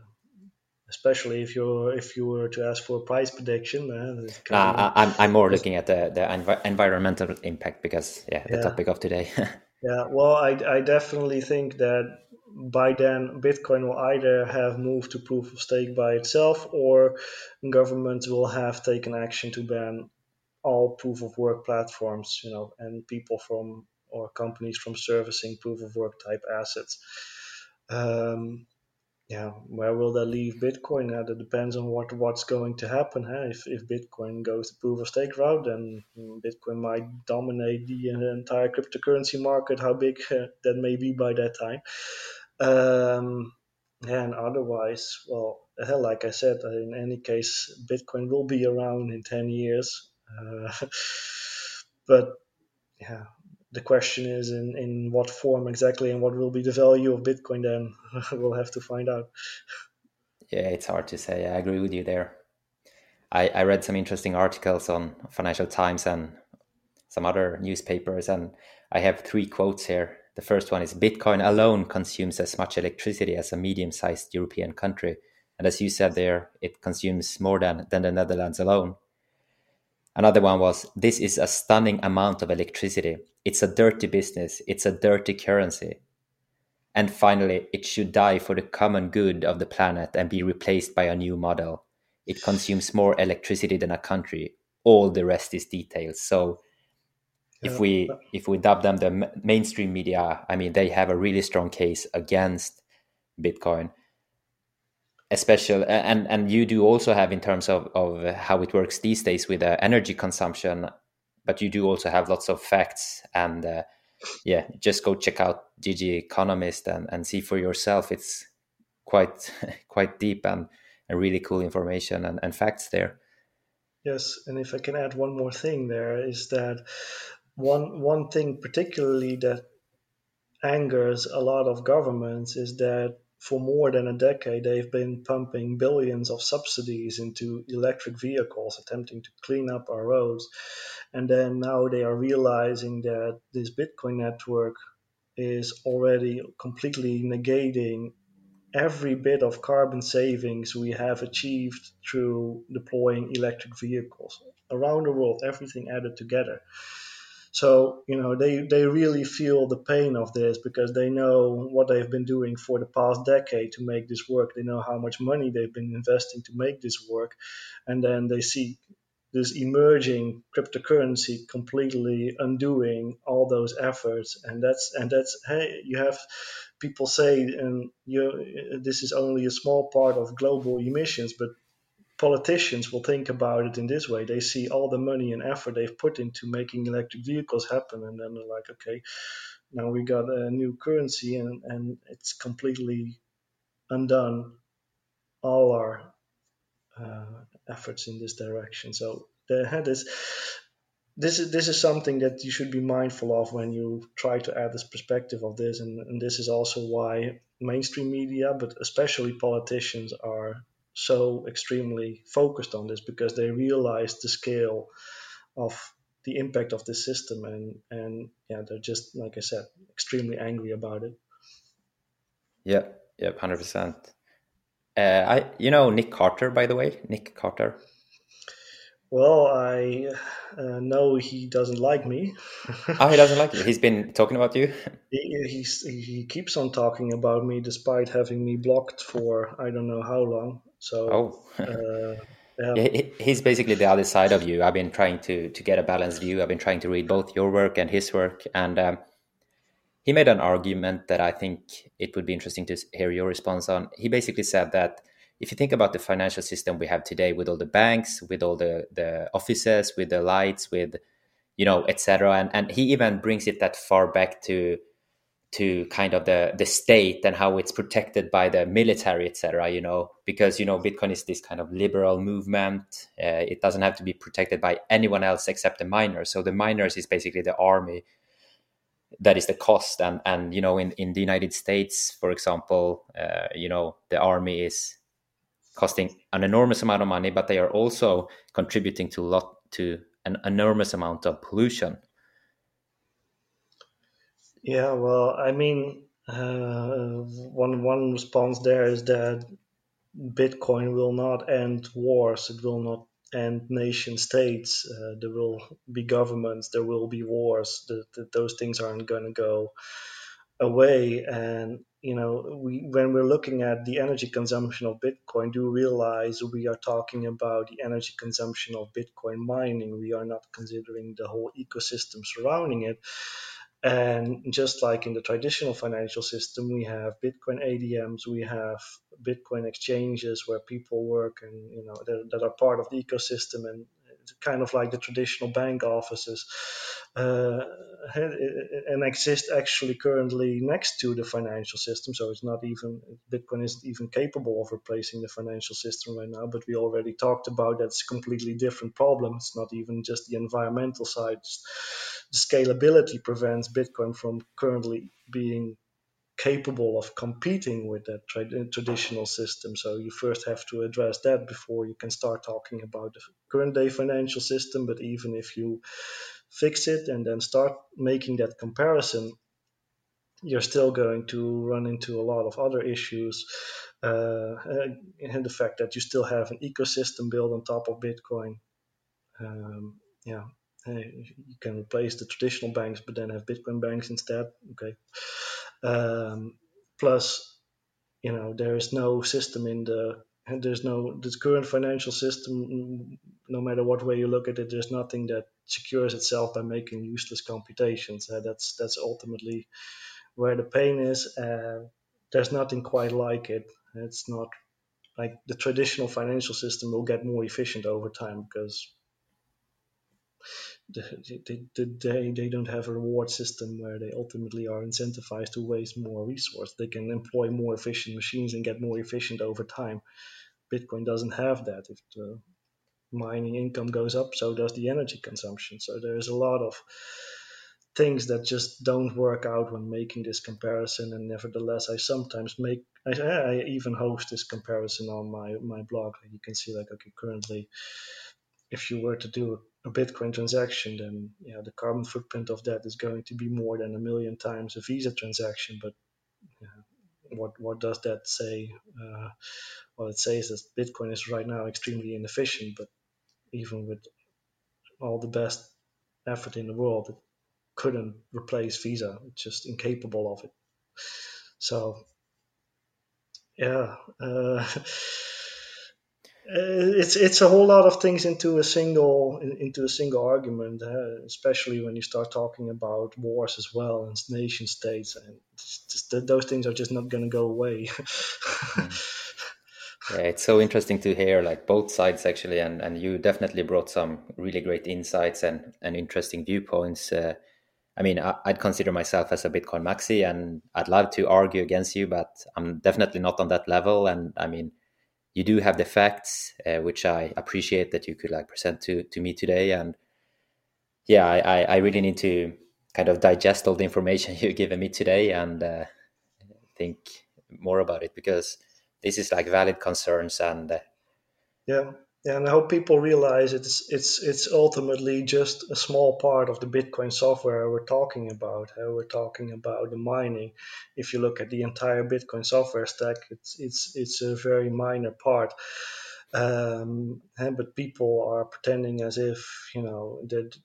especially if you if you were to ask for a price prediction. Uh, uh, I'm I'm more looking at the the env- environmental impact because yeah, the yeah. topic of today. yeah, well, I I definitely think that by then Bitcoin will either have moved to proof of stake by itself or governments will have taken action to ban all proof of work platforms, you know, and people from or companies from servicing proof of work type assets. Um, yeah, where will that leave Bitcoin? Uh, that depends on what what's going to happen. Huh? If if Bitcoin goes the proof of stake route, then Bitcoin might dominate the entire cryptocurrency market. How big uh, that may be by that time. Um, and otherwise, well, hell, like I said, in any case, Bitcoin will be around in ten years. Uh, but yeah, the question is in, in what form exactly and what will be the value of Bitcoin then we'll have to find out. Yeah, it's hard to say. I agree with you there. I, I read some interesting articles on Financial Times and some other newspapers, and I have three quotes here. The first one is Bitcoin alone consumes as much electricity as a medium sized European country. And as you said there, it consumes more than, than the Netherlands alone. Another one was This is a stunning amount of electricity. It's a dirty business. It's a dirty currency. And finally, it should die for the common good of the planet and be replaced by a new model. It consumes more electricity than a country. All the rest is details. So, if we if we dub them the mainstream media, I mean, they have a really strong case against Bitcoin especially and and you do also have in terms of of how it works these days with uh, energy consumption but you do also have lots of facts and uh, yeah just go check out Digiconomist and, and see for yourself. It's quite quite deep and, and really cool information and, and facts there. Yes and if i can add one more thing there is that one one thing particularly that angers a lot of governments is that for more than a decade, they've been pumping billions of subsidies into electric vehicles, attempting to clean up our roads. And then now they are realizing that this Bitcoin network is already completely negating every bit of carbon savings we have achieved through deploying electric vehicles around the world, everything added together. So you know they they really feel the pain of this because they know what they've been doing for the past decade to make this work. They know how much money they've been investing to make this work, and then they see this emerging cryptocurrency completely undoing all those efforts and that's and that's hey you have people say and you this is only a small part of global emissions but politicians will think about it in this way. They see all the money and effort they've put into making electric vehicles happen, and then they're like, okay, now we got a new currency, and, and it's completely undone all our uh, efforts in this direction. So the head is. This is this is something that you should be mindful of when you try to add this perspective of this, and, and this is also why mainstream media, but especially politicians, are so extremely focused on this because they realize the scale of the impact of this system and and yeah they're just like i said extremely angry about it. Yeah yeah 100% uh, i you know nick carter by the way? Nick carter. Well i uh, know he doesn't like me. Oh he doesn't like you? He's been talking about you? He, he's, he keeps on talking about me despite having me blocked for i don't know how long so, oh. uh, yeah. he's basically the other side of you. I've been trying to to get a balanced view. I've been trying to read both your work and his work, and um, he made an argument that I think it would be interesting to hear your response on. He basically said that if you think about the financial system we have today, with all the banks, with all the the offices, with the lights, with you know, etc., and and he even brings it that far back to to kind of the the state and how it's protected by the military etc you know? Because you know bitcoin is this kind of liberal movement. Uh, it doesn't have to be protected by anyone else except the miners. So the miners is basically the army that is the cost. And and you know in in the united states for example uh, you know the army is costing an enormous amount of money but they are also contributing to a lot to an enormous amount of pollution yeah, well, I mean, uh, one one response there is that Bitcoin will not end wars. It will not end nation states. Uh, there will be governments. There will be wars. The, those things aren't going to go away. And you know, we when we're looking at the energy consumption of Bitcoin, do realize we are talking about the energy consumption of Bitcoin mining. We are not considering the whole ecosystem surrounding it And just like in the traditional financial system, we have Bitcoin ATMs, we have Bitcoin exchanges where people work and you know that, that are part of the ecosystem, and kind of like the traditional bank offices, uh, and exist actually currently next to the financial system. So it's not even Bitcoin isn't even capable of replacing the financial system right now. But we already talked about that's a completely different problem. It's not even just the environmental side. Just The scalability prevents Bitcoin from currently being capable of competing with that tra- traditional system. So you first have to address that before you can start talking about the current day financial system. But even if you fix it and then start making that comparison, you're still going to run into a lot of other issues. Uh, and the fact that you still have an ecosystem built on top of Bitcoin. Um, yeah, you can replace the traditional banks, but then have Bitcoin banks instead. Okay. Um, plus, you know, there is no system in the there's no this current financial system. No matter what way you look at it, there's nothing that secures itself by making useless computations. Uh, that's that's ultimately where the pain is. Uh, there's nothing quite like it. It's not like the traditional financial system will get more efficient over time because they, they, they don't have a reward system where they ultimately are incentivized to waste more resource. They can employ more efficient machines and get more efficient over time. Bitcoin doesn't have that. If the mining income goes up, so does the energy consumption. So there's a lot of things that just don't work out when making this comparison. And nevertheless, I sometimes make, I, I even host this comparison on my, my blog. You can see like, okay, currently, if you were to do a Bitcoin transaction, then yeah, the carbon footprint of that is going to be more than a million times a Visa transaction. But yeah, what what does that say? Uh, well, it says that Bitcoin is right now extremely inefficient, but even with all the best effort in the world, it couldn't replace Visa. It's just incapable of it. So, yeah. Uh, it's it's a whole lot of things into a single into a single argument, uh, especially when you start talking about wars as well and nation states, and just, those things are just not going to go away. yeah, it's so interesting to hear like both sides actually, and and you definitely brought some really great insights and and interesting viewpoints. Uh, I mean, I, would consider myself as a Bitcoin maxi, and I'd love to argue against you, but I'm definitely not on that level. And I mean you do have the facts, uh, which I appreciate that you could like present to to me today. And yeah, I, I really need to kind of digest all the information you've given me today and uh, think more about it because this is like valid concerns and uh, yeah and I hope people realize it's it's it's ultimately just a small part of the Bitcoin software we're talking about. Uh, we're talking about the mining. If you look at the entire Bitcoin software stack, it's it's it's a very minor part. Um, and, but people are pretending as if you know that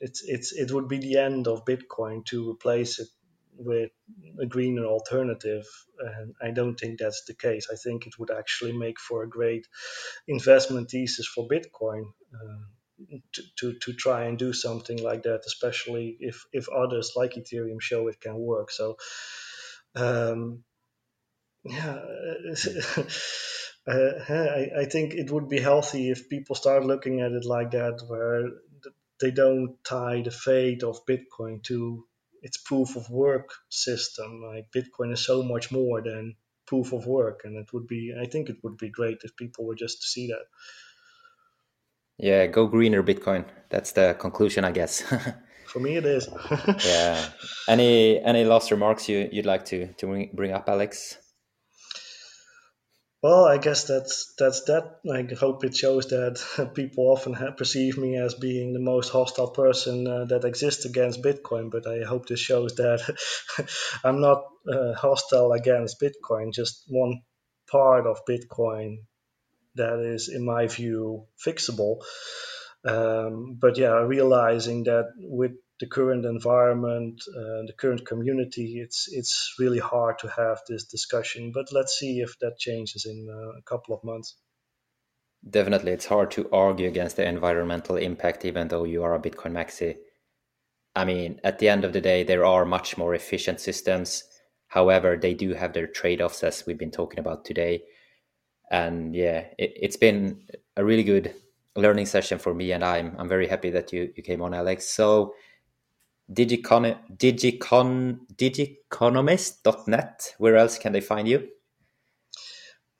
it's it's it would be the end of Bitcoin to replace it with a greener alternative. And I don't think that's the case. I think it would actually make for a great investment thesis for Bitcoin. Uh, to, to, to try and do something like that, especially if, if others like Ethereum show it can work. So, um, yeah, uh, I, I think it would be healthy if people start looking at it like that, where they don't tie the fate of Bitcoin to its proof of work system. Like Bitcoin is so much more than proof of work, and it would be I think it would be great if people were just to see that. Yeah, go greener, Bitcoin. That's the conclusion, I guess. For me, it is. yeah. Any any last remarks you you'd like to to bring up, Alex? Well, I guess that's that's that. I hope it shows that people often have, perceive me as being the most hostile person uh, that exists against Bitcoin, but I hope this shows that I'm not uh, hostile against Bitcoin. Just one part of Bitcoin that is, in my view, fixable. Um, but yeah, realizing that with the current environment, uh, the current community, it's it's really hard to have this discussion. But let's see if that changes in a couple of months. Definitely, it's hard to argue against the environmental impact, even though you are a Bitcoin maxi. I mean, at the end of the day, there are much more efficient systems. However, they do have their trade offs, as we've been talking about today. And yeah, it, has been a really good learning session for me, and I'm I'm very happy that you you came on, Alex. So, Digicon, Digicon, Digiconomist.net. Where else can they find you?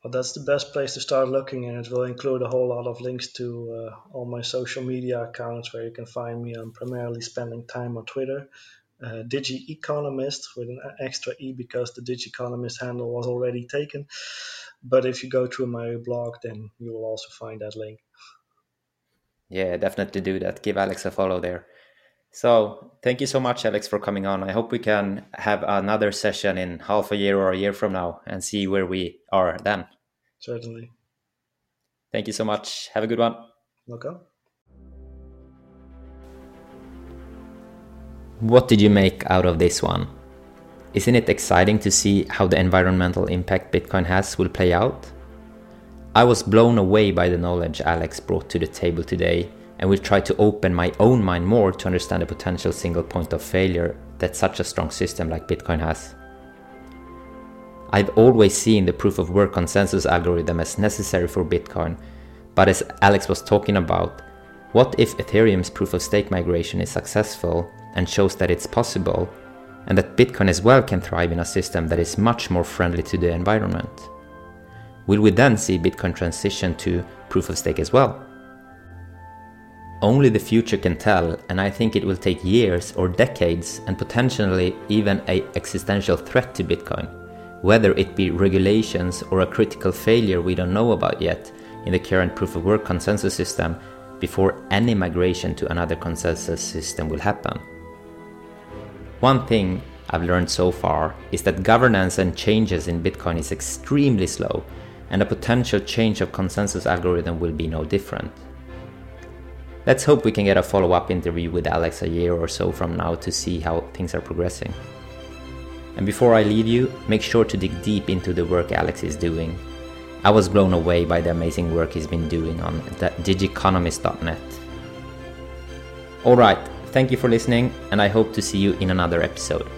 Well, that's the best place to start looking, and it will include a whole lot of links to uh, all my social media accounts where you can find me. I'm primarily spending time on Twitter. Uh, Digi Economist with an extra E because the Digi Economist handle was already taken. But if you go through my blog, then you will also find that link. Yeah, definitely do that. Give Alex a follow there. So, thank you so much, Alex, for coming on. I hope we can have another session in half a year or a year from now and see where we are then. Certainly. Thank you so much. Have a good one. Welcome. What did you make out of this one? Isn't it exciting to see how the environmental impact Bitcoin has will play out? I was blown away by the knowledge Alex brought to the table today and will try to open my own mind more to understand the potential single point of failure that such a strong system like Bitcoin has. I've always seen the proof of work consensus algorithm as necessary for Bitcoin, but as Alex was talking about, what if Ethereum's proof of stake migration is successful and shows that it's possible, and that Bitcoin as well can thrive in a system that is much more friendly to the environment? Will we then see Bitcoin transition to proof of stake as well? Only the future can tell, and I think it will take years or decades and potentially even a existential threat to Bitcoin, whether it be regulations or a critical failure we don't know about yet in the current proof of work consensus system before any migration to another consensus system will happen. One thing I've learned so far is that governance and changes in Bitcoin is extremely slow, and a potential change of consensus algorithm will be no different. Let's hope we can get a follow up interview with Alex a year or so from now to see how things are progressing. And before I leave you, make sure to dig deep into the work Alex is doing. I was blown away by the amazing work he's been doing on digiconomist.net. Alright, Thank you for listening, and I hope to see you in another episode.